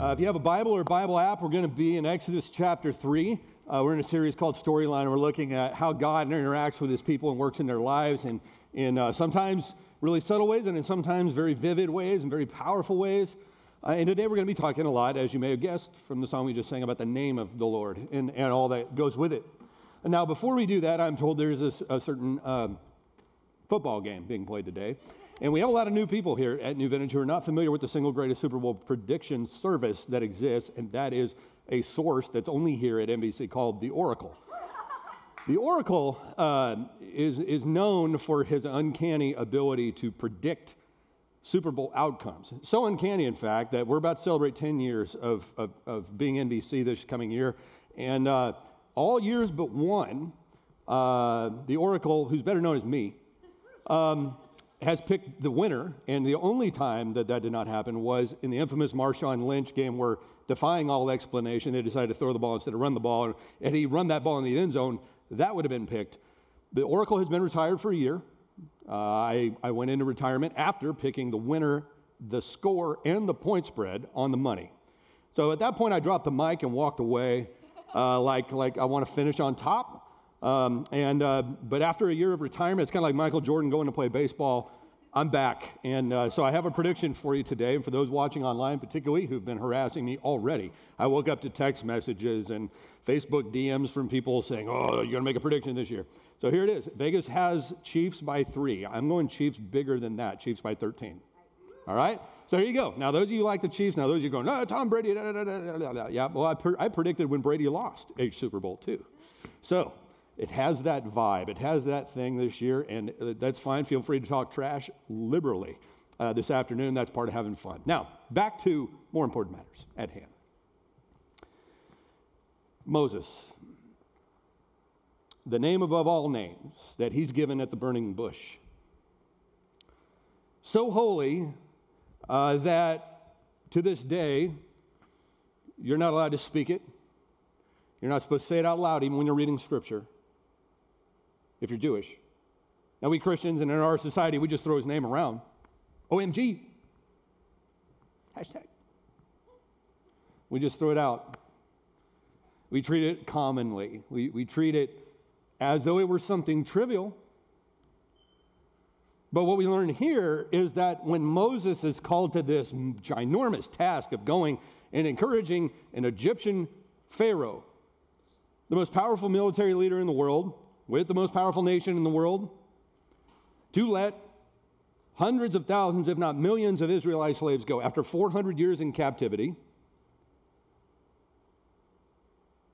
Uh, if you have a Bible or a Bible app, we're going to be in Exodus chapter 3. Uh, we're in a series called Storyline, we're looking at how God interacts with his people and works in their lives, and in uh, sometimes really subtle ways, and in sometimes very vivid ways and very powerful ways. Uh, and today we're going to be talking a lot, as you may have guessed from the song we just sang, about the name of the Lord and, and all that goes with it. And now, before we do that, I'm told there's a, a certain um, football game being played today. And we have a lot of new people here at New Vintage who are not familiar with the single greatest Super Bowl prediction service that exists, and that is a source that's only here at NBC called The Oracle. the Oracle uh, is, is known for his uncanny ability to predict Super Bowl outcomes. So uncanny, in fact, that we're about to celebrate 10 years of, of, of being NBC this coming year. And uh, all years but one, uh, the Oracle, who's better known as me, um, has picked the winner, and the only time that that did not happen was in the infamous Marshawn Lynch game where, defying all explanation, they decided to throw the ball instead of run the ball. And had he run that ball in the end zone, that would have been picked. The Oracle has been retired for a year. Uh, I, I went into retirement after picking the winner, the score, and the point spread on the money. So at that point, I dropped the mic and walked away uh, like, like I want to finish on top. Um, and, uh, but after a year of retirement, it's kind of like Michael Jordan going to play baseball. I'm back. And uh, so I have a prediction for you today. And for those watching online, particularly who've been harassing me already, I woke up to text messages and Facebook DMs from people saying, Oh, you're going to make a prediction this year. So here it is Vegas has Chiefs by three. I'm going Chiefs bigger than that, Chiefs by 13. All right? So here you go. Now, those of you like the Chiefs, now those of you going, no, Tom Brady, da, da, da, yeah, well, I, per- I predicted when Brady lost a Super Bowl too. So it has that vibe. It has that thing this year, and uh, that's fine. Feel free to talk trash liberally uh, this afternoon. That's part of having fun. Now, back to more important matters at hand. Moses, the name above all names that he's given at the burning bush. So holy uh, that to this day, you're not allowed to speak it. You're not supposed to say it out loud, even when you're reading scripture if you're Jewish. Now, we Christians and in our society, we just throw his name around. OMG. Hashtag. We just throw it out. We treat it commonly. We, we treat it as though it were something trivial. But what we learn here is that when Moses is called to this ginormous task of going and encouraging an Egyptian Pharaoh, the most powerful military leader in the world, with the most powerful nation in the world to let hundreds of thousands, if not millions, of Israelite slaves go after 400 years in captivity.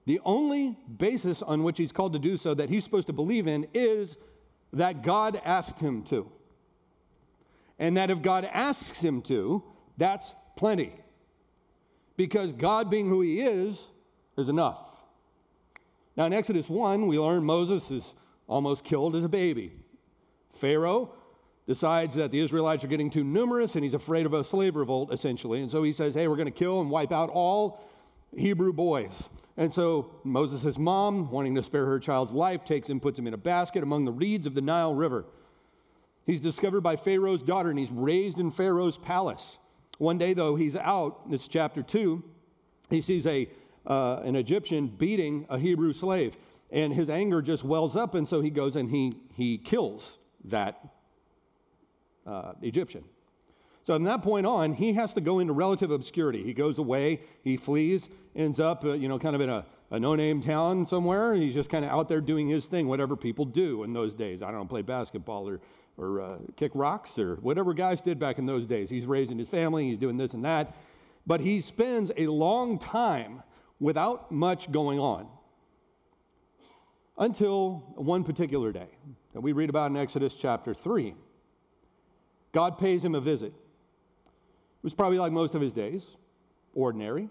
The only basis on which he's called to do so that he's supposed to believe in is that God asked him to. And that if God asks him to, that's plenty. Because God, being who he is, is enough. Now, in Exodus 1, we learn Moses is almost killed as a baby. Pharaoh decides that the Israelites are getting too numerous and he's afraid of a slave revolt, essentially. And so he says, Hey, we're going to kill and wipe out all Hebrew boys. And so Moses' mom, wanting to spare her child's life, takes him, puts him in a basket among the reeds of the Nile River. He's discovered by Pharaoh's daughter and he's raised in Pharaoh's palace. One day, though, he's out, this is chapter 2, he sees a uh, an Egyptian beating a Hebrew slave. And his anger just wells up, and so he goes and he, he kills that uh, Egyptian. So from that point on, he has to go into relative obscurity. He goes away, he flees, ends up, uh, you know, kind of in a, a no-name town somewhere. He's just kind of out there doing his thing, whatever people do in those days. I don't know, play basketball or, or uh, kick rocks or whatever guys did back in those days. He's raising his family, he's doing this and that. But he spends a long time without much going on until one particular day that we read about in Exodus chapter 3. God pays him a visit. It was probably like most of his days, ordinary.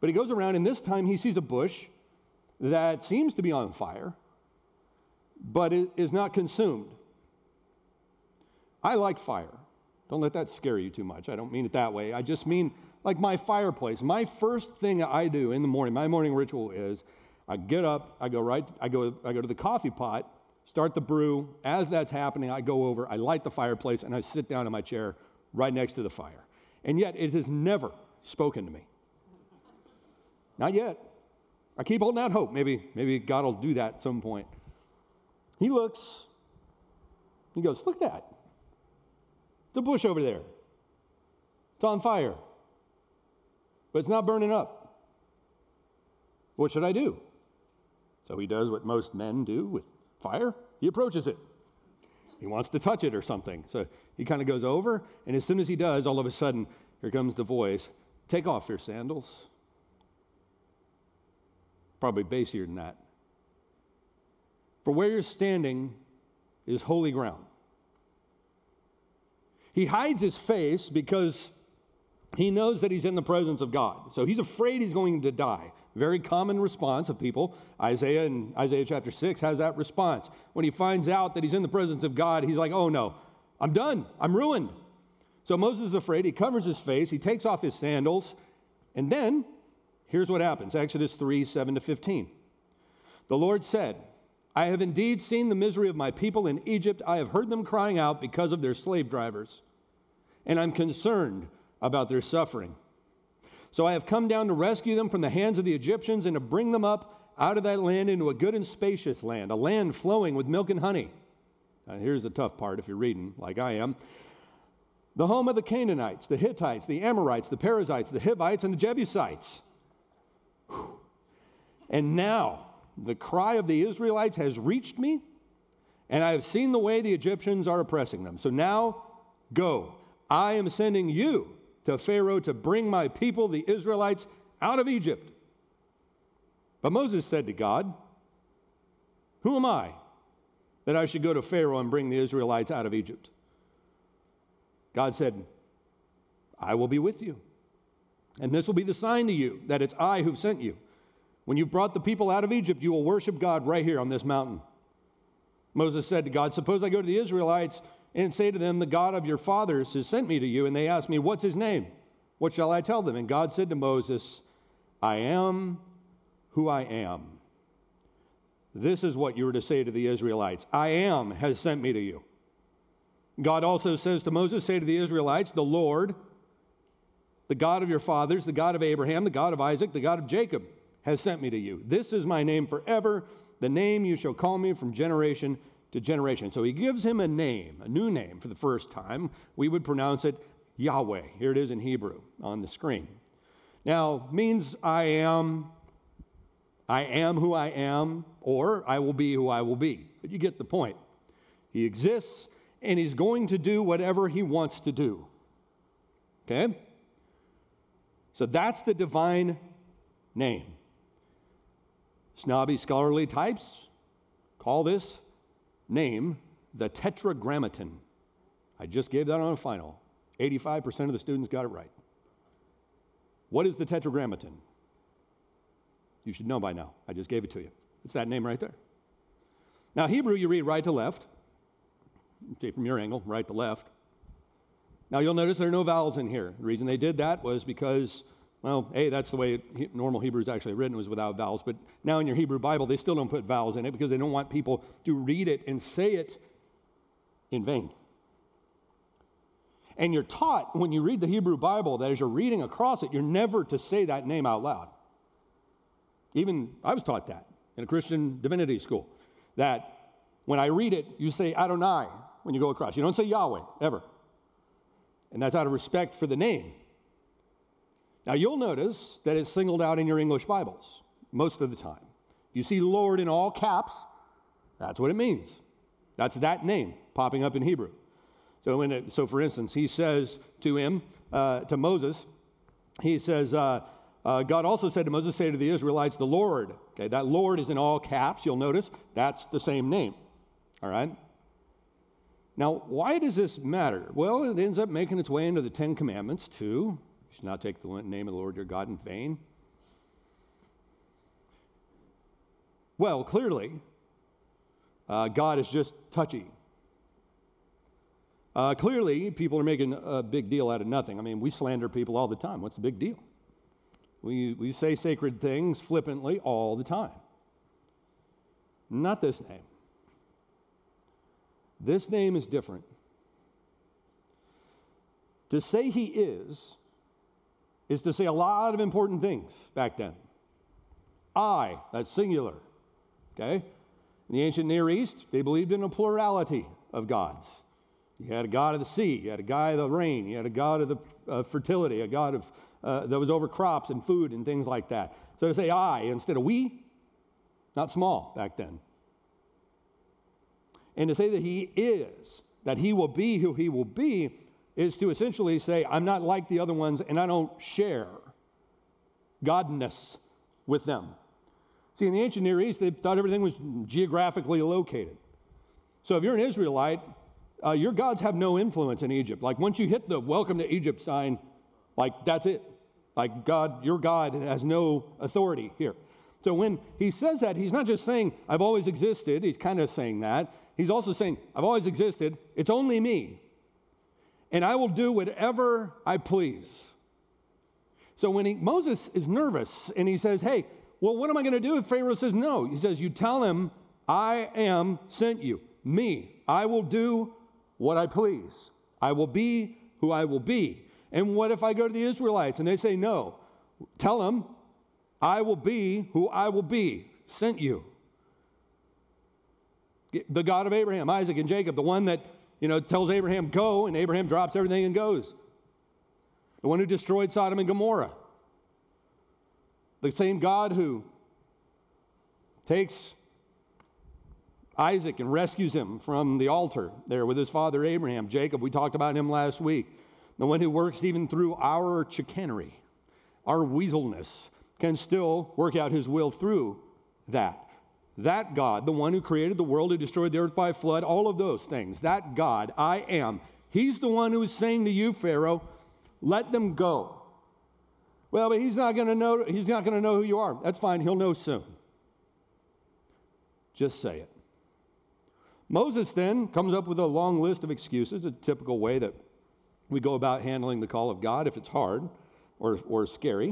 But he goes around, and this time he sees a bush that seems to be on fire, but it is not consumed. I like fire. Don't let that scare you too much. I don't mean it that way. I just mean like my fireplace. My first thing I do in the morning, my morning ritual is I get up, I go right, I go, I go to the coffee pot, start the brew. As that's happening, I go over, I light the fireplace, and I sit down in my chair right next to the fire. And yet, it has never spoken to me. Not yet. I keep holding out hope. Maybe, maybe God will do that at some point. He looks, he goes, Look at that. The bush over there. It's on fire, but it's not burning up. What should I do? So he does what most men do with fire he approaches it. He wants to touch it or something. So he kind of goes over, and as soon as he does, all of a sudden, here comes the voice Take off your sandals. Probably basier than that. For where you're standing is holy ground. He hides his face because he knows that he's in the presence of God. So he's afraid he's going to die. Very common response of people. Isaiah in Isaiah chapter 6 has that response. When he finds out that he's in the presence of God, he's like, oh no, I'm done. I'm ruined. So Moses is afraid. He covers his face. He takes off his sandals. And then here's what happens Exodus 3 7 to 15. The Lord said, I have indeed seen the misery of my people in Egypt. I have heard them crying out because of their slave drivers. And I'm concerned about their suffering. So I have come down to rescue them from the hands of the Egyptians and to bring them up out of that land into a good and spacious land, a land flowing with milk and honey. Now, here's the tough part if you're reading like I am. The home of the Canaanites, the Hittites, the Amorites, the Perizzites, the Hivites, and the Jebusites. Whew. And now the cry of the Israelites has reached me, and I have seen the way the Egyptians are oppressing them. So now go. I am sending you to Pharaoh to bring my people, the Israelites, out of Egypt. But Moses said to God, Who am I that I should go to Pharaoh and bring the Israelites out of Egypt? God said, I will be with you. And this will be the sign to you that it's I who've sent you. When you've brought the people out of Egypt, you will worship God right here on this mountain. Moses said to God, Suppose I go to the Israelites and say to them, The God of your fathers has sent me to you. And they asked me, What's his name? What shall I tell them? And God said to Moses, I am who I am. This is what you are to say to the Israelites I am has sent me to you. God also says to Moses, Say to the Israelites, The Lord, the God of your fathers, the God of Abraham, the God of Isaac, the God of Jacob, has sent me to you. This is my name forever, the name you shall call me from generation to generation. So he gives him a name, a new name for the first time. We would pronounce it Yahweh. Here it is in Hebrew on the screen. Now, means I am, I am who I am, or I will be who I will be. But you get the point. He exists and he's going to do whatever he wants to do. Okay? So that's the divine name. Snobby scholarly types call this name the Tetragrammaton. I just gave that on a final. 85% of the students got it right. What is the Tetragrammaton? You should know by now. I just gave it to you. It's that name right there. Now, Hebrew, you read right to left. See from your angle, right to left. Now, you'll notice there are no vowels in here. The reason they did that was because, well, A, that's the way normal Hebrew is actually written, was without vowels. But now in your Hebrew Bible, they still don't put vowels in it because they don't want people to read it and say it in vain. And you're taught when you read the Hebrew Bible that as you're reading across it, you're never to say that name out loud. Even I was taught that in a Christian divinity school, that when I read it, you say Adonai when you go across. You don't say Yahweh, ever. And that's out of respect for the name. Now, you'll notice that it's singled out in your English Bibles most of the time. If you see Lord in all caps, that's what it means. That's that name popping up in Hebrew. So, it, so for instance, he says to him, uh, to Moses, he says, uh, uh, God also said to Moses, say to the Israelites, the Lord. Okay, that Lord is in all caps, you'll notice. That's the same name. All right? Now, why does this matter? Well, it ends up making its way into the Ten Commandments, too. You should not take the name of the Lord your God in vain. Well, clearly, uh, God is just touchy. Uh, clearly, people are making a big deal out of nothing. I mean, we slander people all the time. What's the big deal? We, we say sacred things flippantly all the time. Not this name. This name is different. To say he is is to say a lot of important things back then. I, that's singular. Okay? In the ancient Near East, they believed in a plurality of gods. You had a god of the sea, you had a god of the rain, you had a god of the uh, fertility, a god of, uh, that was over crops and food and things like that. So to say I instead of we, not small back then. And to say that he is, that he will be who he will be, is to essentially say, I'm not like the other ones and I don't share godness with them. See, in the ancient Near East, they thought everything was geographically located. So if you're an Israelite, uh, your gods have no influence in Egypt. Like once you hit the welcome to Egypt sign, like that's it. Like God, your God has no authority here. So when he says that, he's not just saying, I've always existed. He's kind of saying that. He's also saying, I've always existed. It's only me. And I will do whatever I please. So when he, Moses is nervous and he says, Hey, well, what am I going to do if Pharaoh says no? He says, You tell him, I am sent you, me. I will do what I please. I will be who I will be. And what if I go to the Israelites and they say no? Tell them, I will be who I will be, sent you. The God of Abraham, Isaac, and Jacob, the one that you know tells Abraham go, and Abraham drops everything and goes. The one who destroyed Sodom and Gomorrah. The same God who takes Isaac and rescues him from the altar there with his father Abraham. Jacob, we talked about him last week. The one who works even through our chicanery, our weaselness, can still work out his will through that. That God, the one who created the world, who destroyed the earth by flood, all of those things, that God, I am, he's the one who is saying to you, Pharaoh, let them go. Well, but he's not going to know he's not going to know who you are. That's fine, he'll know soon. Just say it. Moses then comes up with a long list of excuses, a typical way that we go about handling the call of God if it's hard or, or scary.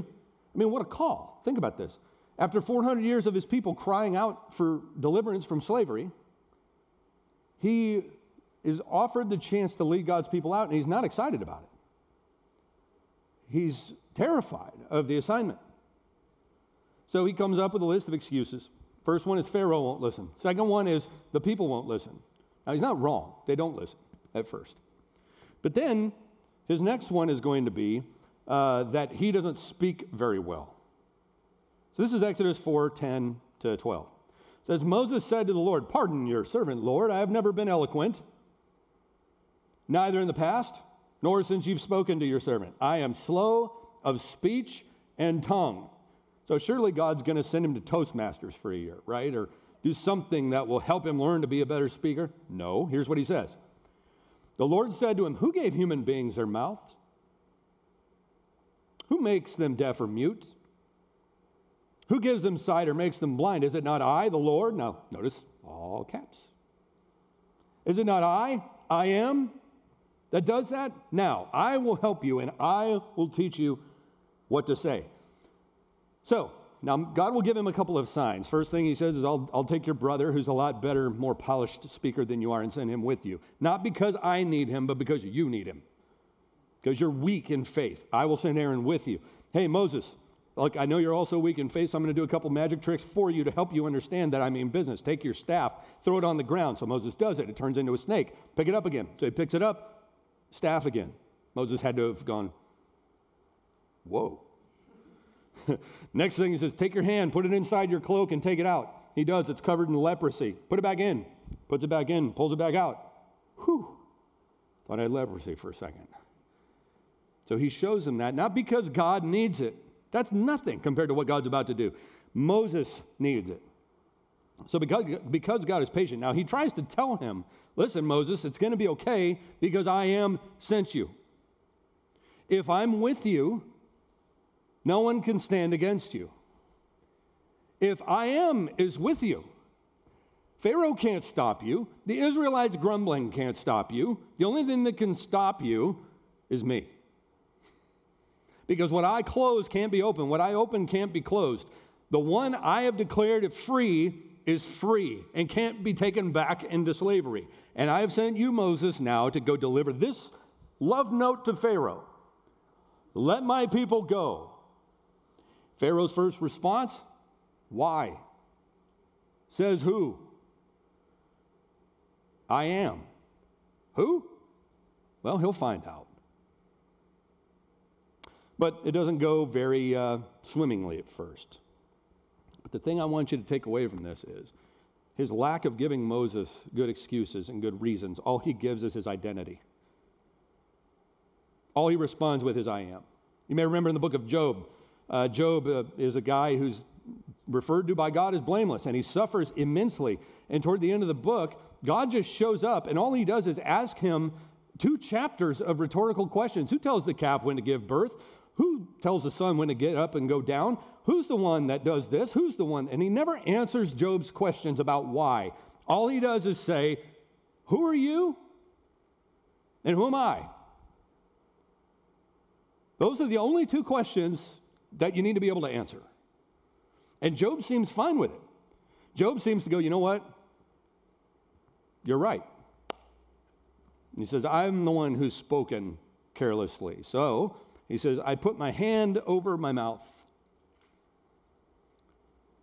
I mean, what a call. Think about this. After 400 years of his people crying out for deliverance from slavery, he is offered the chance to lead God's people out, and he's not excited about it. He's terrified of the assignment. So he comes up with a list of excuses. First one is Pharaoh won't listen. Second one is the people won't listen. Now, he's not wrong. They don't listen at first. But then his next one is going to be uh, that he doesn't speak very well. So this is Exodus 4 10 to 12. It says, Moses said to the Lord, Pardon your servant, Lord. I have never been eloquent, neither in the past nor since you've spoken to your servant. I am slow of speech and tongue. So surely God's going to send him to Toastmasters for a year, right? Or do something that will help him learn to be a better speaker? No. Here's what he says The Lord said to him, Who gave human beings their mouths? Who makes them deaf or mute? Who gives them sight or makes them blind? Is it not I, the Lord? Now, notice all caps. Is it not I? I am that does that? Now, I will help you and I will teach you what to say. So, now God will give him a couple of signs. First thing he says is, I'll, I'll take your brother, who's a lot better, more polished speaker than you are, and send him with you. Not because I need him, but because you need him. Because you're weak in faith. I will send Aaron with you. Hey, Moses, look, I know you're also weak in faith, so I'm going to do a couple magic tricks for you to help you understand that I mean business. Take your staff, throw it on the ground. So Moses does it. It turns into a snake. Pick it up again. So he picks it up, staff again. Moses had to have gone, Whoa. Next thing he says, Take your hand, put it inside your cloak, and take it out. He does. It's covered in leprosy. Put it back in. Puts it back in, pulls it back out. Whew. Thought I had leprosy for a second. So he shows him that, not because God needs it. That's nothing compared to what God's about to do. Moses needs it. So because, because God is patient, now he tries to tell him, listen, Moses, it's going to be okay because I am sent you. If I'm with you, no one can stand against you. If I am is with you, Pharaoh can't stop you. The Israelites grumbling can't stop you. The only thing that can stop you is me. Because what I close can't be open, what I open can't be closed. The one I have declared free is free and can't be taken back into slavery. And I have sent you, Moses, now to go deliver this love note to Pharaoh. Let my people go. Pharaoh's first response why? Says who? I am. Who? Well, he'll find out. But it doesn't go very uh, swimmingly at first. But the thing I want you to take away from this is his lack of giving Moses good excuses and good reasons. All he gives is his identity. All he responds with is, I am. You may remember in the book of Job, uh, Job uh, is a guy who's referred to by God as blameless, and he suffers immensely. And toward the end of the book, God just shows up, and all he does is ask him two chapters of rhetorical questions Who tells the calf when to give birth? Who tells the sun when to get up and go down? Who's the one that does this? Who's the one? And he never answers Job's questions about why. All he does is say, Who are you? And who am I? Those are the only two questions that you need to be able to answer. And Job seems fine with it. Job seems to go, You know what? You're right. He says, I'm the one who's spoken carelessly. So he says, I put my hand over my mouth.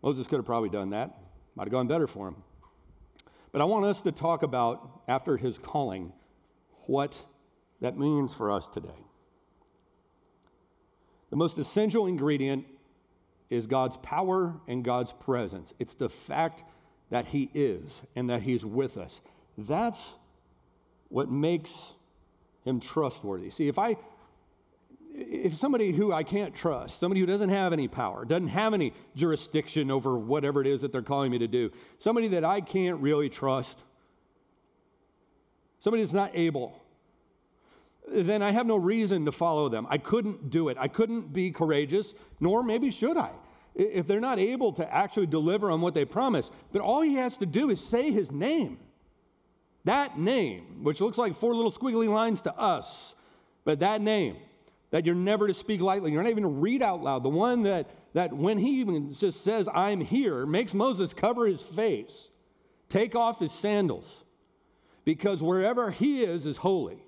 Moses could have probably done that, might have gone better for him. But I want us to talk about, after his calling, what that means for us today. The most essential ingredient is God's power and God's presence. It's the fact that He is and that He's with us. That's what makes Him trustworthy. See, if I if somebody who I can't trust, somebody who doesn't have any power, doesn't have any jurisdiction over whatever it is that they're calling me to do, somebody that I can't really trust, somebody that's not able, then I have no reason to follow them. I couldn't do it. I couldn't be courageous, nor maybe should I, if they're not able to actually deliver on what they promise. But all he has to do is say his name. That name, which looks like four little squiggly lines to us, but that name that you're never to speak lightly. You're not even to read out loud. The one that, that when he even just says, I'm here, makes Moses cover his face, take off his sandals, because wherever he is is holy.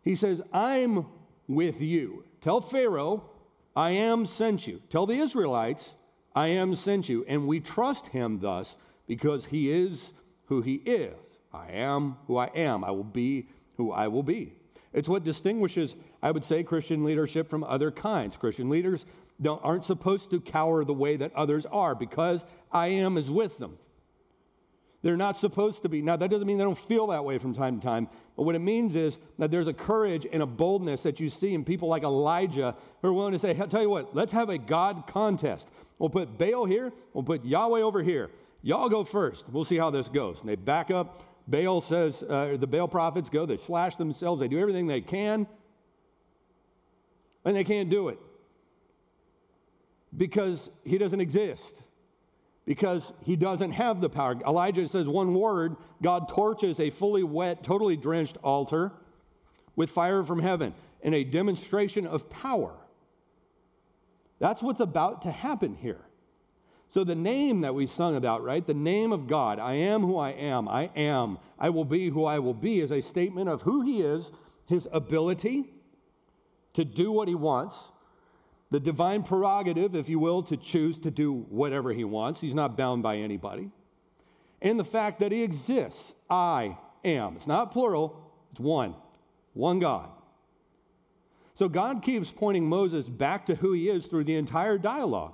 He says, I'm with you. Tell Pharaoh, I am sent you. Tell the Israelites, I am sent you. And we trust him thus because he is who he is. I am who I am. I will be who I will be. It's what distinguishes, I would say, Christian leadership from other kinds. Christian leaders aren't supposed to cower the way that others are because I am is with them. They're not supposed to be. Now, that doesn't mean they don't feel that way from time to time, but what it means is that there's a courage and a boldness that you see in people like Elijah who are willing to say, tell you what, let's have a God contest. We'll put Baal here, we'll put Yahweh over here. Y'all go first. We'll see how this goes. And they back up Baal says, uh, the Baal prophets go, they slash themselves, they do everything they can, and they can't do it because he doesn't exist, because he doesn't have the power. Elijah says one word God torches a fully wet, totally drenched altar with fire from heaven in a demonstration of power. That's what's about to happen here. So, the name that we sung about, right? The name of God, I am who I am, I am, I will be who I will be, is a statement of who He is, His ability to do what He wants, the divine prerogative, if you will, to choose to do whatever He wants. He's not bound by anybody. And the fact that He exists, I am. It's not plural, it's one, one God. So, God keeps pointing Moses back to who He is through the entire dialogue.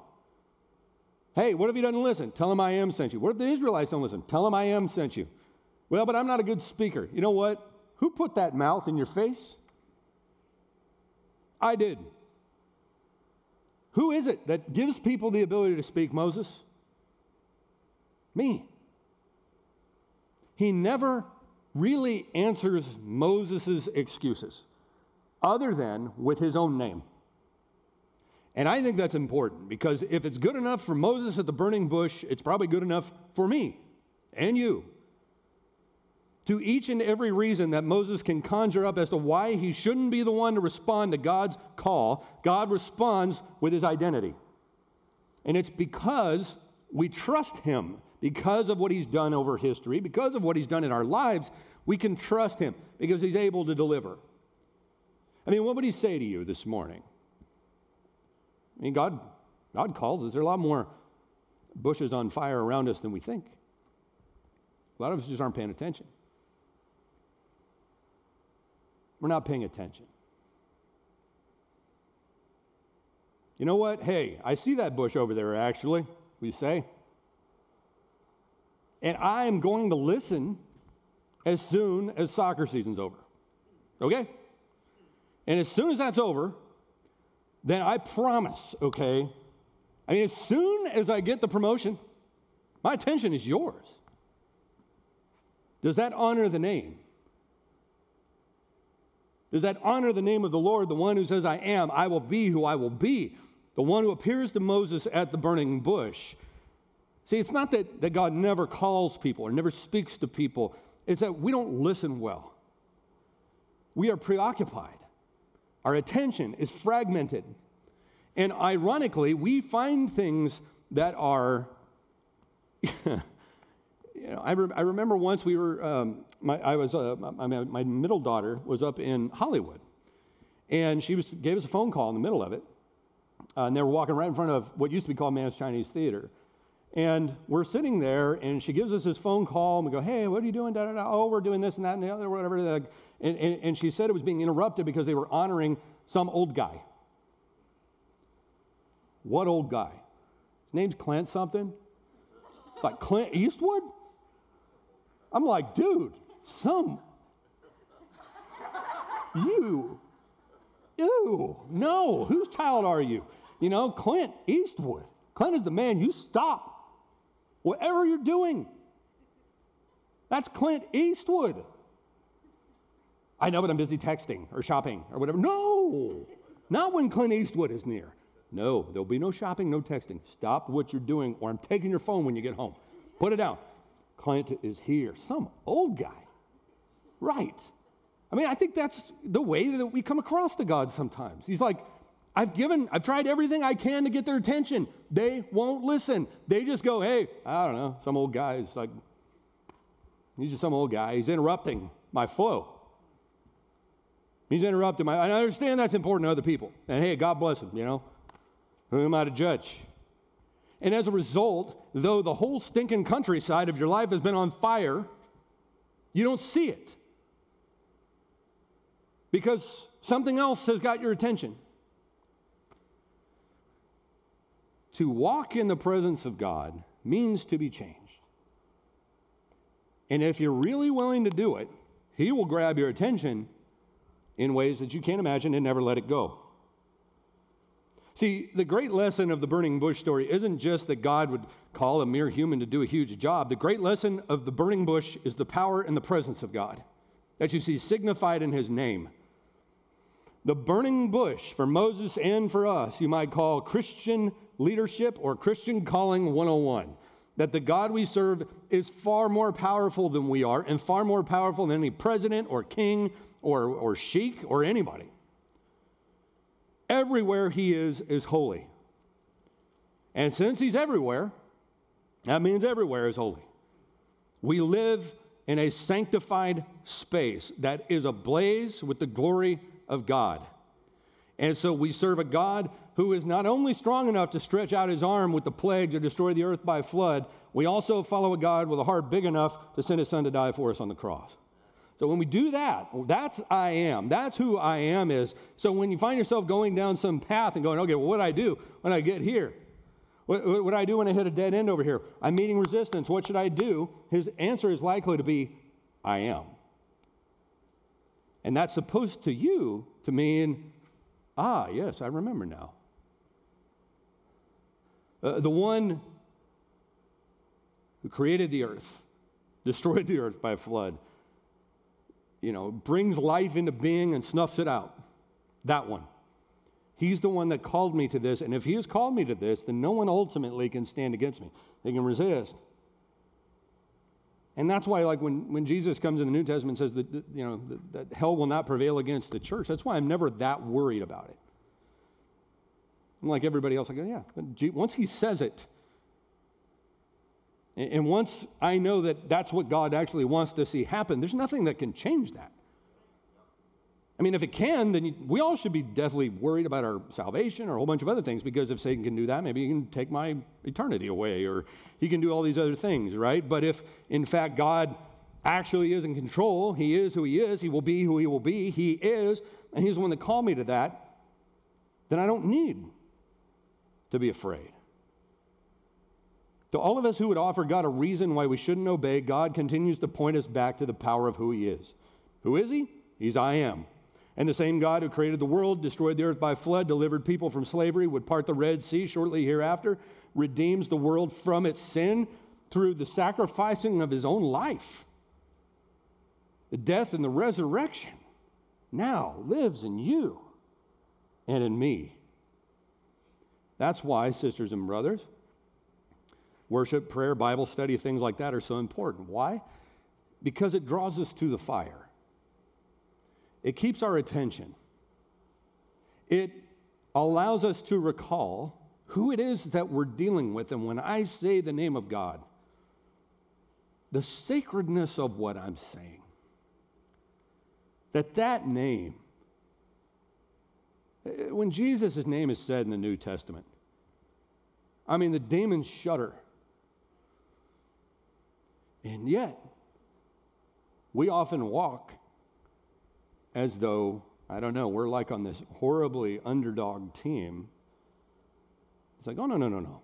Hey, what if he doesn't listen? Tell him I am sent you. What if the Israelites don't listen? Tell him I am sent you. Well, but I'm not a good speaker. You know what? Who put that mouth in your face? I did. Who is it that gives people the ability to speak, Moses? Me. He never really answers Moses' excuses other than with his own name. And I think that's important because if it's good enough for Moses at the burning bush, it's probably good enough for me and you. To each and every reason that Moses can conjure up as to why he shouldn't be the one to respond to God's call, God responds with his identity. And it's because we trust him, because of what he's done over history, because of what he's done in our lives, we can trust him because he's able to deliver. I mean, what would he say to you this morning? I mean, God, God calls us. There are a lot more bushes on fire around us than we think. A lot of us just aren't paying attention. We're not paying attention. You know what? Hey, I see that bush over there, actually, we say. And I am going to listen as soon as soccer season's over. Okay? And as soon as that's over, then I promise, okay? I mean, as soon as I get the promotion, my attention is yours. Does that honor the name? Does that honor the name of the Lord, the one who says, I am, I will be who I will be? the one who appears to Moses at the burning bush. See, it's not that, that God never calls people or never speaks to people, it's that we don't listen well. We are preoccupied, our attention is fragmented. And ironically, we find things that are. you know, I, re- I, remember once we were, um, my, I was, uh, my, my middle daughter was up in Hollywood, and she was, gave us a phone call in the middle of it, uh, and they were walking right in front of what used to be called Mann's Chinese Theater. And we're sitting there, and she gives us this phone call, and we go, Hey, what are you doing? Da, da, da. Oh, we're doing this and that and the other, whatever. And, and, and she said it was being interrupted because they were honoring some old guy. What old guy? His name's Clint something. It's like Clint Eastwood? I'm like, dude, some. You. Ew, no, whose child are you? You know, Clint Eastwood. Clint is the man. You stop. Whatever you're doing. That's Clint Eastwood. I know, but I'm busy texting or shopping or whatever. No, not when Clint Eastwood is near. No, there'll be no shopping, no texting. Stop what you're doing, or I'm taking your phone when you get home. Put it down. Clint is here. Some old guy. Right. I mean, I think that's the way that we come across to God sometimes. He's like, I've given, I've tried everything I can to get their attention. They won't listen. They just go, hey, I don't know, some old guy is like, he's just some old guy. He's interrupting my flow. He's interrupting my, I understand that's important to other people. And hey, God bless him, you know. Who am I to judge? And as a result, though the whole stinking countryside of your life has been on fire, you don't see it because something else has got your attention. To walk in the presence of God means to be changed. And if you're really willing to do it, He will grab your attention in ways that you can't imagine and never let it go. See, the great lesson of the burning bush story isn't just that God would call a mere human to do a huge job. The great lesson of the burning bush is the power and the presence of God that you see signified in His name. The burning bush for Moses and for us, you might call Christian leadership or Christian calling 101. That the God we serve is far more powerful than we are and far more powerful than any president or king or, or sheik or anybody. Everywhere he is, is holy. And since he's everywhere, that means everywhere is holy. We live in a sanctified space that is ablaze with the glory of God. And so we serve a God who is not only strong enough to stretch out his arm with the plague to destroy the earth by flood, we also follow a God with a heart big enough to send his son to die for us on the cross. So when we do that, that's I am. That's who I am is. So when you find yourself going down some path and going, okay, well, what do I do when I get here? What, what do I do when I hit a dead end over here? I'm meeting resistance. What should I do? His answer is likely to be, I am. And that's supposed to you to mean, ah, yes, I remember now. Uh, the one who created the earth, destroyed the earth by a flood, you know, brings life into being and snuffs it out. That one. He's the one that called me to this. And if he has called me to this, then no one ultimately can stand against me. They can resist. And that's why, like, when, when Jesus comes in the New Testament and says that, you know, that, that hell will not prevail against the church, that's why I'm never that worried about it. I'm like everybody else, I go, yeah. Once he says it, and once I know that that's what God actually wants to see happen, there's nothing that can change that. I mean, if it can, then we all should be deathly worried about our salvation or a whole bunch of other things because if Satan can do that, maybe he can take my eternity away or he can do all these other things, right? But if in fact God actually is in control, he is who he is, he will be who he will be, he is, and he's the one that called me to that, then I don't need to be afraid. To all of us who would offer God a reason why we shouldn't obey, God continues to point us back to the power of who he is. Who is he? He's I am. And the same God who created the world, destroyed the earth by flood, delivered people from slavery, would part the Red Sea shortly hereafter, redeems the world from its sin through the sacrificing of his own life. The death and the resurrection now lives in you and in me. That's why, sisters and brothers, worship, prayer, Bible study, things like that are so important. Why? Because it draws us to the fire. It keeps our attention. It allows us to recall who it is that we're dealing with. And when I say the name of God, the sacredness of what I'm saying, that that name, eh, when Jesus' name is said in the New Testament, I mean, the demons shudder. And yet, we often walk as though, I don't know, we're like on this horribly underdog team. It's like, oh, no, no, no, no.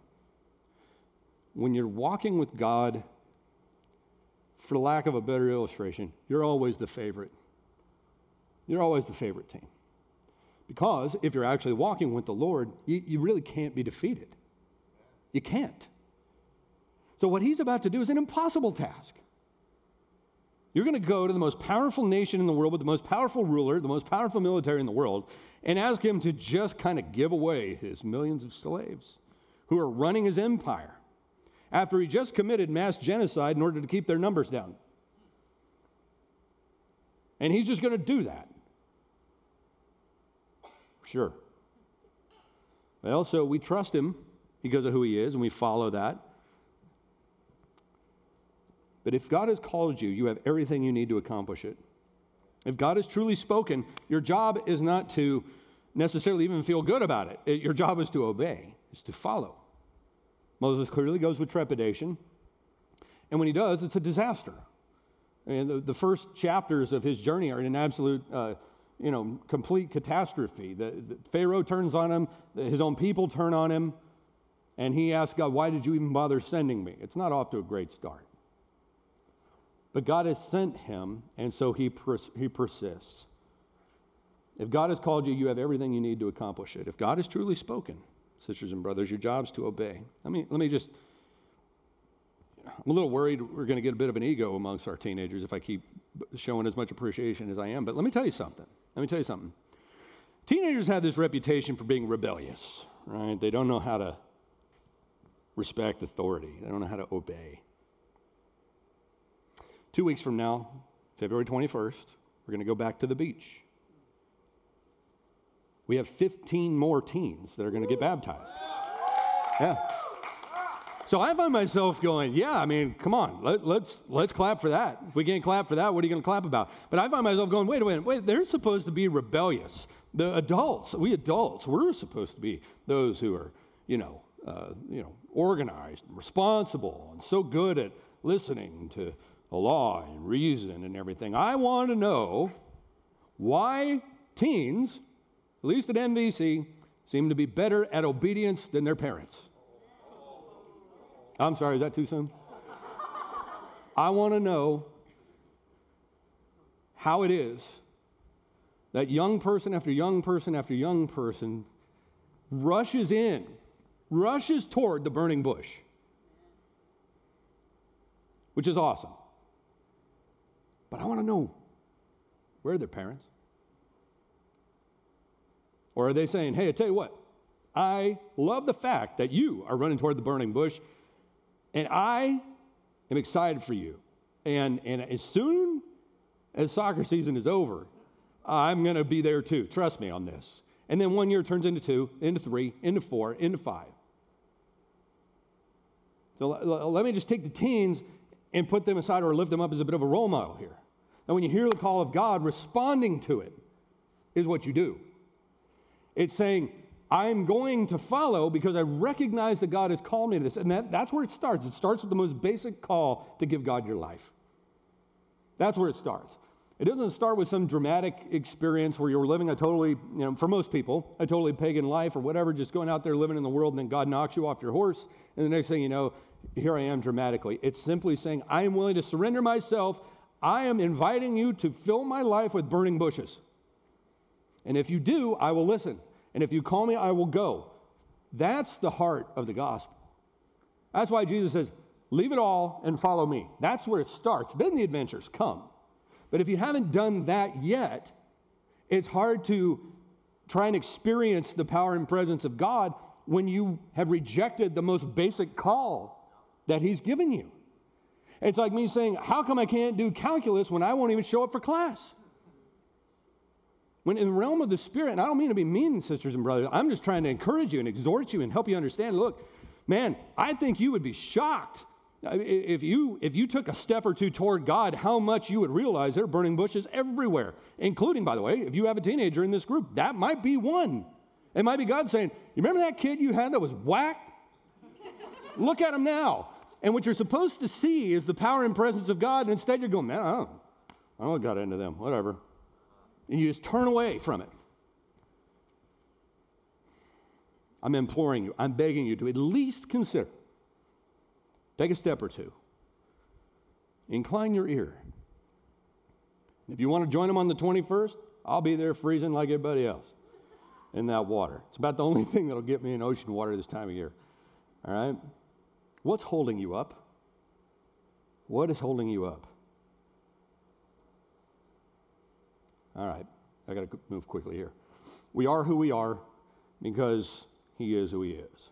When you're walking with God, for lack of a better illustration, you're always the favorite. You're always the favorite team. Because if you're actually walking with the Lord, you, you really can't be defeated. You can't. So, what he's about to do is an impossible task. You're going to go to the most powerful nation in the world with the most powerful ruler, the most powerful military in the world, and ask him to just kind of give away his millions of slaves who are running his empire after he just committed mass genocide in order to keep their numbers down. And he's just going to do that. Sure. Well, so we trust him because of who he is, and we follow that. But if God has called you, you have everything you need to accomplish it. If God has truly spoken, your job is not to necessarily even feel good about it. it your job is to obey, is to follow. Moses clearly goes with trepidation. And when he does, it's a disaster. And the, the first chapters of his journey are in an absolute, uh, you know, complete catastrophe. The, the, Pharaoh turns on him, his own people turn on him, and he asks God, Why did you even bother sending me? It's not off to a great start. But God has sent him, and so he, pers- he persists. If God has called you, you have everything you need to accomplish it. If God has truly spoken, sisters and brothers, your job's to obey. Let me, let me just, I'm a little worried we're going to get a bit of an ego amongst our teenagers if I keep showing as much appreciation as I am. But let me tell you something. Let me tell you something. Teenagers have this reputation for being rebellious, right? They don't know how to respect authority, they don't know how to obey. Two weeks from now, February 21st, we're going to go back to the beach. We have 15 more teens that are going to get baptized. Yeah. So I find myself going, yeah, I mean, come on, let, us let's, let's clap for that. If we can't clap for that, what are you going to clap about? But I find myself going, wait a minute, wait, they're supposed to be rebellious. The adults, we adults, we're supposed to be those who are, you know, uh, you know, organized, responsible, and so good at listening to the law and reason and everything. I want to know why teens, at least at NBC, seem to be better at obedience than their parents. I'm sorry, is that too soon? I want to know how it is that young person after young person after young person rushes in, rushes toward the burning bush, which is awesome. But I want to know where are their parents? Or are they saying, hey, I tell you what, I love the fact that you are running toward the burning bush, and I am excited for you. And, and as soon as soccer season is over, I'm going to be there too. Trust me on this. And then one year turns into two, into three, into four, into five. So let me just take the teens and put them aside or lift them up as a bit of a role model here. And when you hear the call of God, responding to it is what you do. It's saying, I'm going to follow because I recognize that God has called me to this. And that, that's where it starts. It starts with the most basic call to give God your life. That's where it starts. It doesn't start with some dramatic experience where you're living a totally, you know, for most people, a totally pagan life or whatever, just going out there living in the world, and then God knocks you off your horse, and the next thing you know, here I am dramatically. It's simply saying, I am willing to surrender myself. I am inviting you to fill my life with burning bushes. And if you do, I will listen. And if you call me, I will go. That's the heart of the gospel. That's why Jesus says, Leave it all and follow me. That's where it starts. Then the adventures come. But if you haven't done that yet, it's hard to try and experience the power and presence of God when you have rejected the most basic call that He's given you. It's like me saying, How come I can't do calculus when I won't even show up for class? When in the realm of the Spirit, and I don't mean to be mean, sisters and brothers, I'm just trying to encourage you and exhort you and help you understand. Look, man, I think you would be shocked if you, if you took a step or two toward God, how much you would realize there are burning bushes everywhere, including, by the way, if you have a teenager in this group, that might be one. It might be God saying, You remember that kid you had that was whack? Look at him now. And what you're supposed to see is the power and presence of God, and instead you're going, Man, I don't, I don't got into them, whatever. And you just turn away from it. I'm imploring you, I'm begging you to at least consider Take a step or two. Incline your ear. If you want to join them on the 21st, I'll be there freezing like everybody else in that water. It's about the only thing that'll get me in ocean water this time of year. All right? What's holding you up? What is holding you up? All right, I got to move quickly here. We are who we are because he is who he is.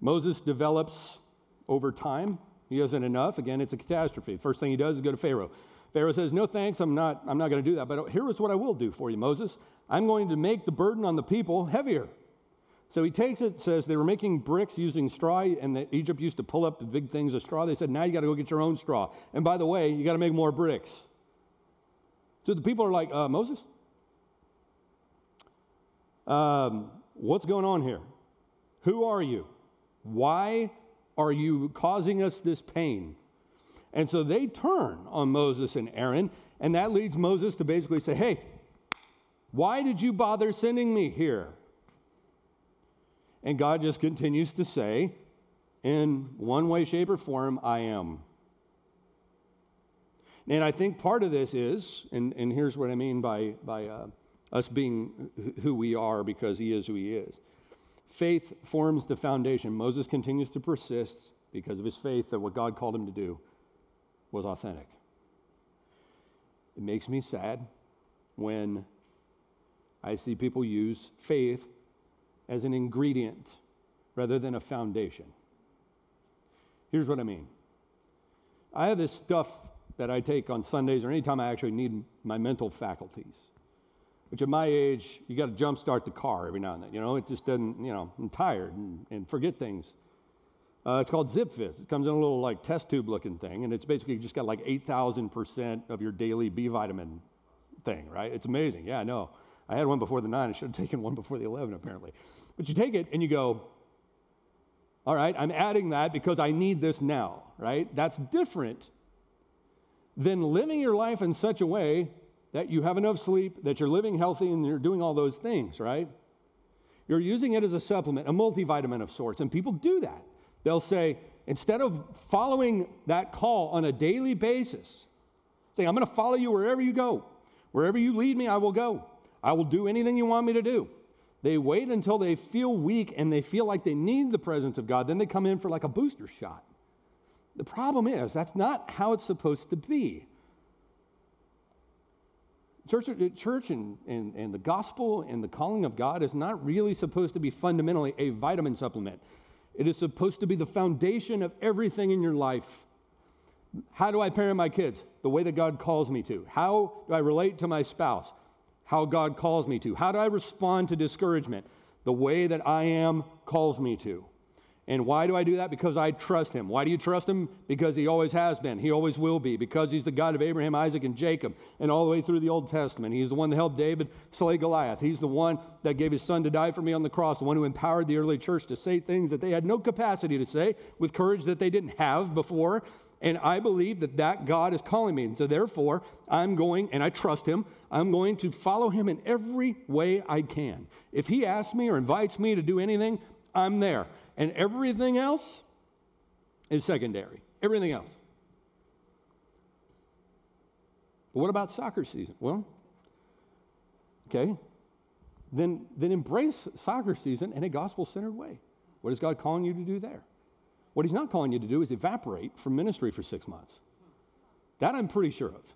Moses develops over time. He isn't enough. Again, it's a catastrophe. First thing he does is go to Pharaoh. Pharaoh says, No thanks, I'm not, I'm not going to do that. But here is what I will do for you, Moses. I'm going to make the burden on the people heavier. So he takes it, says they were making bricks using straw, and the, Egypt used to pull up the big things of straw. They said, Now you got to go get your own straw. And by the way, you got to make more bricks. So the people are like, uh, Moses? Um, what's going on here? Who are you? Why are you causing us this pain? And so they turn on Moses and Aaron, and that leads Moses to basically say, Hey, why did you bother sending me here? And God just continues to say, in one way, shape, or form, I am. And I think part of this is, and, and here's what I mean by, by uh, us being who we are because He is who He is. Faith forms the foundation. Moses continues to persist because of his faith that what God called him to do was authentic. It makes me sad when I see people use faith as an ingredient rather than a foundation. Here's what I mean I have this stuff that I take on Sundays or anytime I actually need my mental faculties which at my age, you got to jumpstart the car every now and then. You know, it just doesn't, you know, I'm tired and, and forget things. Uh, it's called ZipFizz. It comes in a little like test tube looking thing, and it's basically just got like 8,000% of your daily B vitamin thing, right? It's amazing. Yeah, I know. I had one before the nine. I should have taken one before the 11, apparently. But you take it and you go, all right, I'm adding that because I need this now, right? That's different than living your life in such a way that you have enough sleep, that you're living healthy, and you're doing all those things, right? You're using it as a supplement, a multivitamin of sorts, and people do that. They'll say, instead of following that call on a daily basis, say, I'm going to follow you wherever you go. Wherever you lead me, I will go. I will do anything you want me to do. They wait until they feel weak and they feel like they need the presence of God. Then they come in for like a booster shot. The problem is, that's not how it's supposed to be. Church, church and, and, and the gospel and the calling of God is not really supposed to be fundamentally a vitamin supplement. It is supposed to be the foundation of everything in your life. How do I parent my kids? The way that God calls me to. How do I relate to my spouse? How God calls me to. How do I respond to discouragement? The way that I am calls me to. And why do I do that? Because I trust him. Why do you trust him? Because he always has been. He always will be. Because he's the God of Abraham, Isaac, and Jacob, and all the way through the Old Testament. He's the one that helped David slay Goliath. He's the one that gave his son to die for me on the cross, the one who empowered the early church to say things that they had no capacity to say with courage that they didn't have before. And I believe that that God is calling me. And so, therefore, I'm going, and I trust him, I'm going to follow him in every way I can. If he asks me or invites me to do anything, I'm there. And everything else is secondary. Everything else. But what about soccer season? Well, okay, then, then embrace soccer season in a gospel centered way. What is God calling you to do there? What He's not calling you to do is evaporate from ministry for six months. That I'm pretty sure of.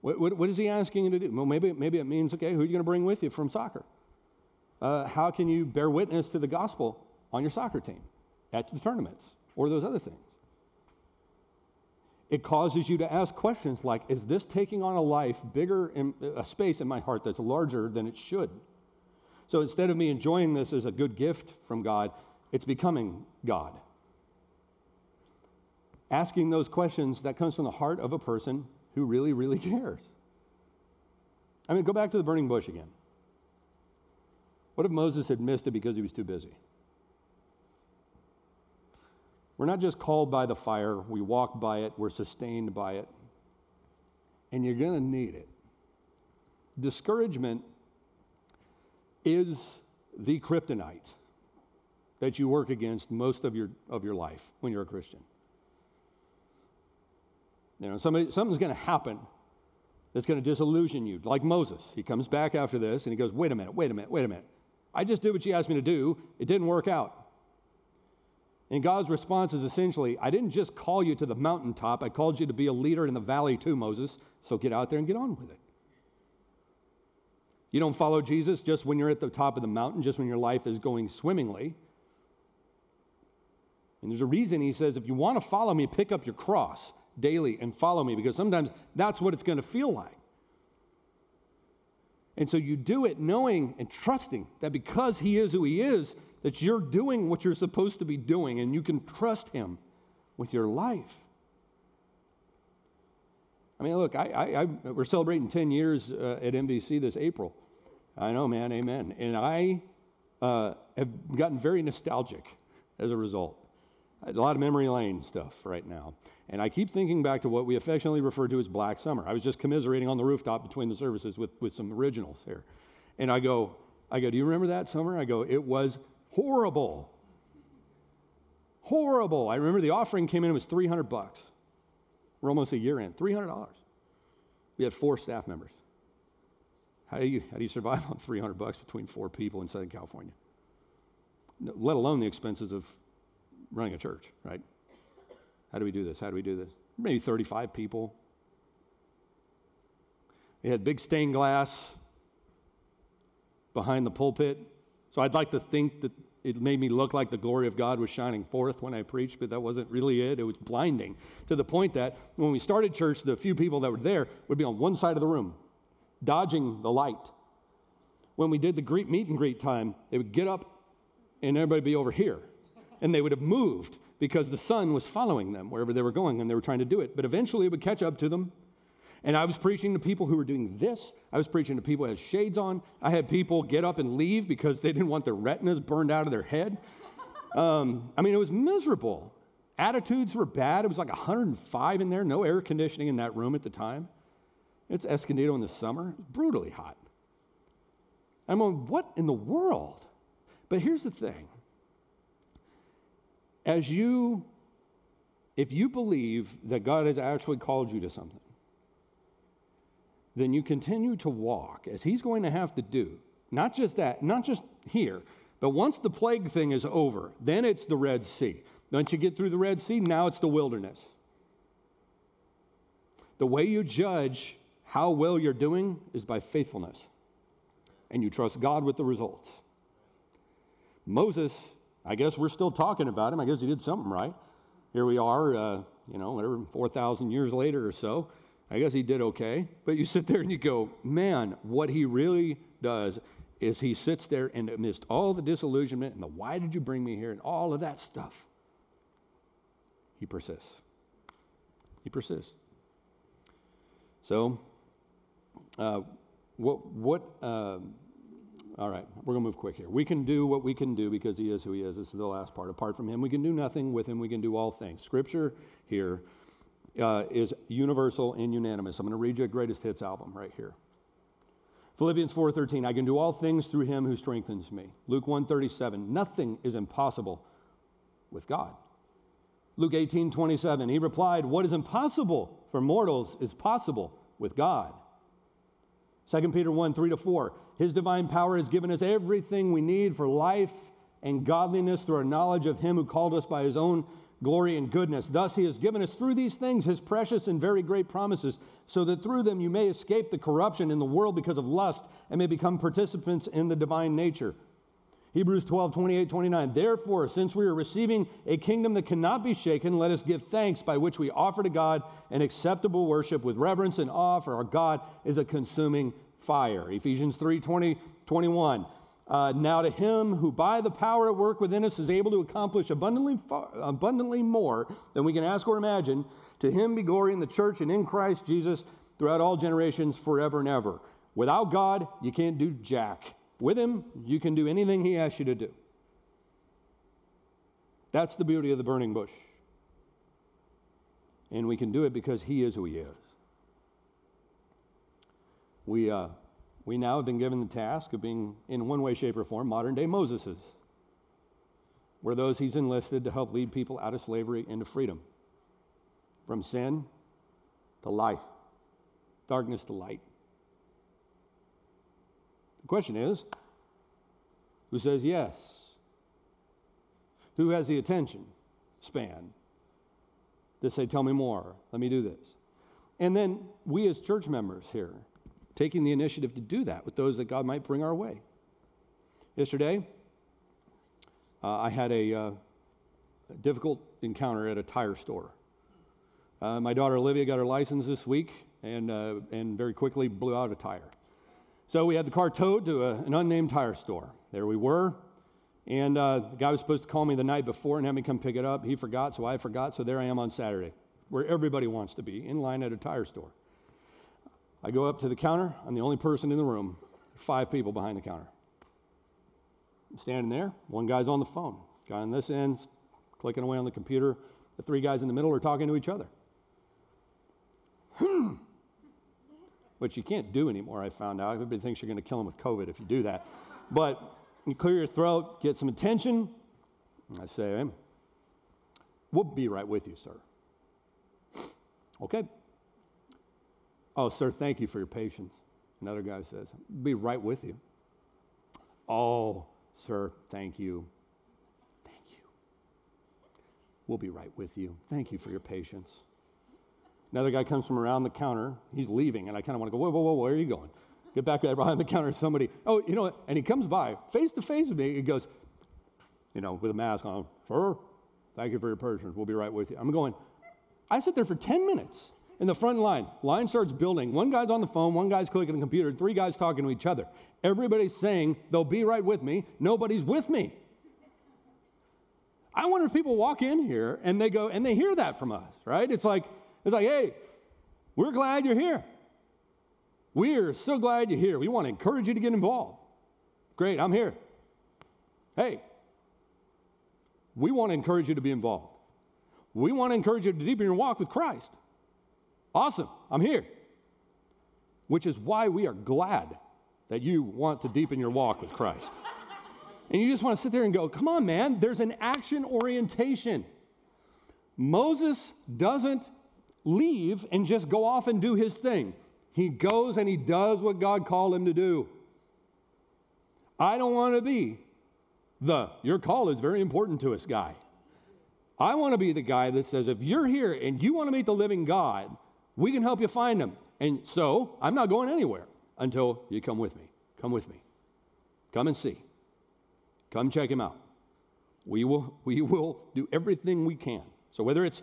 What, what, what is He asking you to do? Well, maybe, maybe it means, okay, who are you going to bring with you from soccer? uh, how can you bear witness to the gospel on your soccer team at the tournaments or those other things? It causes you to ask questions like Is this taking on a life bigger, in, a space in my heart that's larger than it should? So instead of me enjoying this as a good gift from God, it's becoming God. Asking those questions that comes from the heart of a person who really, really cares. I mean, go back to the burning bush again. What if Moses had missed it because he was too busy? We're not just called by the fire, we walk by it, we're sustained by it. And you're going to need it. Discouragement is the kryptonite that you work against most of your, of your life when you're a Christian. You know, somebody, something's going to happen that's going to disillusion you, like Moses. He comes back after this and he goes, Wait a minute, wait a minute, wait a minute. I just did what you asked me to do. It didn't work out. And God's response is essentially, I didn't just call you to the mountaintop, I called you to be a leader in the valley too, Moses. So get out there and get on with it. You don't follow Jesus just when you're at the top of the mountain, just when your life is going swimmingly. And there's a reason he says, if you want to follow me, pick up your cross daily and follow me, because sometimes that's what it's going to feel like. And so you do it knowing and trusting that because He is who He is, that you're doing what you're supposed to be doing and you can trust Him with your life. I mean, look, I, I, I we're celebrating 10 years uh, at NBC this April. I know, man, amen. And I uh, have gotten very nostalgic as a result. A lot of memory lane stuff right now. And I keep thinking back to what we affectionately refer to as Black Summer. I was just commiserating on the rooftop between the services with, with some originals here. And I go, I go, do you remember that summer? I go, it was horrible. Horrible. I remember the offering came in, it was 300 bucks. We're almost a year in, $300. We had four staff members. How do you, how do you survive on 300 bucks between four people in Southern California? let alone the expenses of running a church, right? How do we do this? How do we do this? Maybe 35 people. We had big stained glass behind the pulpit. So I'd like to think that it made me look like the glory of God was shining forth when I preached, but that wasn't really it. It was blinding to the point that when we started church, the few people that were there would be on one side of the room, dodging the light. When we did the greet, meet and greet time, they would get up and everybody be over here and they would have moved because the sun was following them wherever they were going and they were trying to do it. But eventually it would catch up to them. And I was preaching to people who were doing this. I was preaching to people who had shades on. I had people get up and leave because they didn't want their retinas burned out of their head. Um, I mean, it was miserable. Attitudes were bad. It was like 105 in there, no air conditioning in that room at the time. It's Escondido in the summer, brutally hot. I'm going, what in the world? But here's the thing as you, if you believe that God has actually called you to something, then you continue to walk as He's going to have to do. Not just that, not just here, but once the plague thing is over, then it's the Red Sea. Once you get through the Red Sea, now it's the wilderness. The way you judge how well you're doing is by faithfulness, and you trust God with the results. Moses I guess we're still talking about him. I guess he did something right. Here we are, uh, you know, whatever, 4,000 years later or so. I guess he did okay. But you sit there and you go, man, what he really does is he sits there and amidst all the disillusionment and the why did you bring me here and all of that stuff, he persists. He persists. So, uh, what, what, um, all right, we're going to move quick here. We can do what we can do because he is who he is. This is the last part. Apart from him, we can do nothing. With him, we can do all things. Scripture here uh, is universal and unanimous. I'm going to read you a greatest hits album right here. Philippians 4:13, I can do all things through him who strengthens me. Luke 1:37, nothing is impossible with God. Luke 18:27, he replied, what is impossible for mortals is possible with God. 2 Peter 1 3 to 4. His divine power has given us everything we need for life and godliness through our knowledge of Him who called us by His own glory and goodness. Thus, He has given us through these things His precious and very great promises, so that through them you may escape the corruption in the world because of lust and may become participants in the divine nature. Hebrews 12, 28, 29. Therefore, since we are receiving a kingdom that cannot be shaken, let us give thanks by which we offer to God an acceptable worship with reverence and awe, for our God is a consuming fire. Ephesians 3, 20, 21. Uh, now to him who by the power at work within us is able to accomplish abundantly, far, abundantly more than we can ask or imagine, to him be glory in the church and in Christ Jesus throughout all generations, forever and ever. Without God, you can't do jack. With Him, you can do anything He asks you to do. That's the beauty of the burning bush. And we can do it because He is who He is. We, uh, we now have been given the task of being, in one way, shape, or form, modern day Moseses. We're those He's enlisted to help lead people out of slavery into freedom, from sin to life, darkness to light. The question is who says yes? Who has the attention span to say, Tell me more, let me do this? And then we as church members here, taking the initiative to do that with those that God might bring our way. Yesterday, uh, I had a, uh, a, difficult encounter at a tire store. Uh, my daughter Olivia got her license this week and, uh, and very quickly blew out a tire. So we had the car towed to a, an unnamed tire store. There we were. And uh, the guy was supposed to call me the night before and have me come pick it up. He forgot, so I forgot. So there I am on Saturday, where everybody wants to be, in line at a tire store. I go up to the counter. I'm the only person in the room. Five people behind the counter. I'm standing there. One guy's on the phone. Guy on this end, clicking away on the computer. The three guys in the middle are talking to each other. Hmm which you can't do anymore, I found out. Everybody thinks you're going to kill them with COVID if you do that. But you clear your throat, get some attention. I say, we'll be right with you, sir. Okay. Oh, sir, thank you for your patience. Another guy says, be right with you. Oh, sir, thank you. Thank you. We'll be right with you. Thank you for your patience. Another guy comes from around the counter. He's leaving, and I kind of want to go, whoa, whoa, whoa, where are you going? Get back there behind the counter. Somebody, oh, you know what? And he comes by face to face with me. He goes, you know, with a mask on, sir, thank you for your patience. We'll be right with you. I'm going, I sit there for 10 minutes in the front line. Line starts building. One guy's on the phone, one guy's clicking the computer, and three guys talking to each other. Everybody's saying they'll be right with me. Nobody's with me. I wonder if people walk in here and they go, and they hear that from us, right? It's like, it's like, hey, we're glad you're here. We are so glad you're here. We want to encourage you to get involved. Great, I'm here. Hey, we want to encourage you to be involved. We want to encourage you to deepen your walk with Christ. Awesome, I'm here. Which is why we are glad that you want to deepen your walk with Christ. and you just want to sit there and go, come on, man, there's an action orientation. Moses doesn't leave and just go off and do his thing. He goes and he does what God called him to do. I don't want to be the, your call is very important to us guy. I want to be the guy that says, if you're here and you want to meet the living God, we can help you find them. And so I'm not going anywhere until you come with me. Come with me. Come and see. Come check him out. We will, we will do everything we can. So whether it's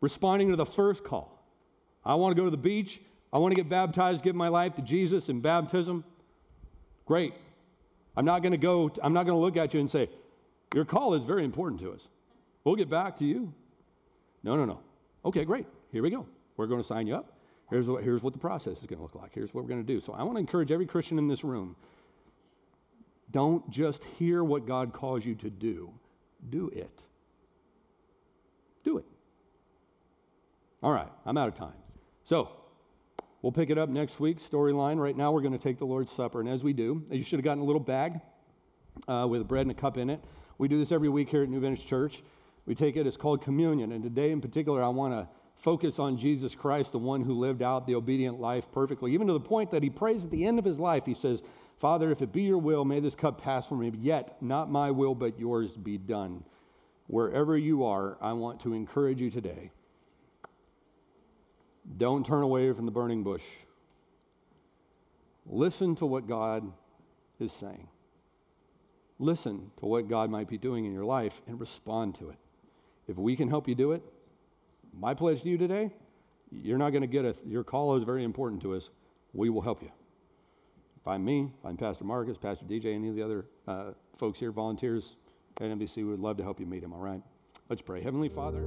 responding to the first call. I want to go to the beach. I want to get baptized, give my life to Jesus in baptism. Great. I'm not going to go, I'm not going to look at you and say, Your call is very important to us. We'll get back to you. No, no, no. Okay, great. Here we go. We're going to sign you up. Here's what, here's what the process is going to look like. Here's what we're going to do. So I want to encourage every Christian in this room don't just hear what God calls you to do, do it. Do it. All right, I'm out of time. So, we'll pick it up next week, storyline. Right now, we're going to take the Lord's Supper. And as we do, you should have gotten a little bag uh, with bread and a cup in it. We do this every week here at New Vintage Church. We take it, it's called communion. And today in particular, I want to focus on Jesus Christ, the one who lived out the obedient life perfectly, even to the point that he prays at the end of his life. He says, Father, if it be your will, may this cup pass from me, yet not my will, but yours be done. Wherever you are, I want to encourage you today. Don't turn away from the burning bush. Listen to what God is saying. Listen to what God might be doing in your life and respond to it. If we can help you do it, my pledge to you today, you're not going to get a, your call is very important to us. We will help you. Find me, find Pastor Marcus, Pastor DJ, any of the other uh, folks here, volunteers at NBC. We would love to help you meet him, all right? Let's pray. Heavenly Father,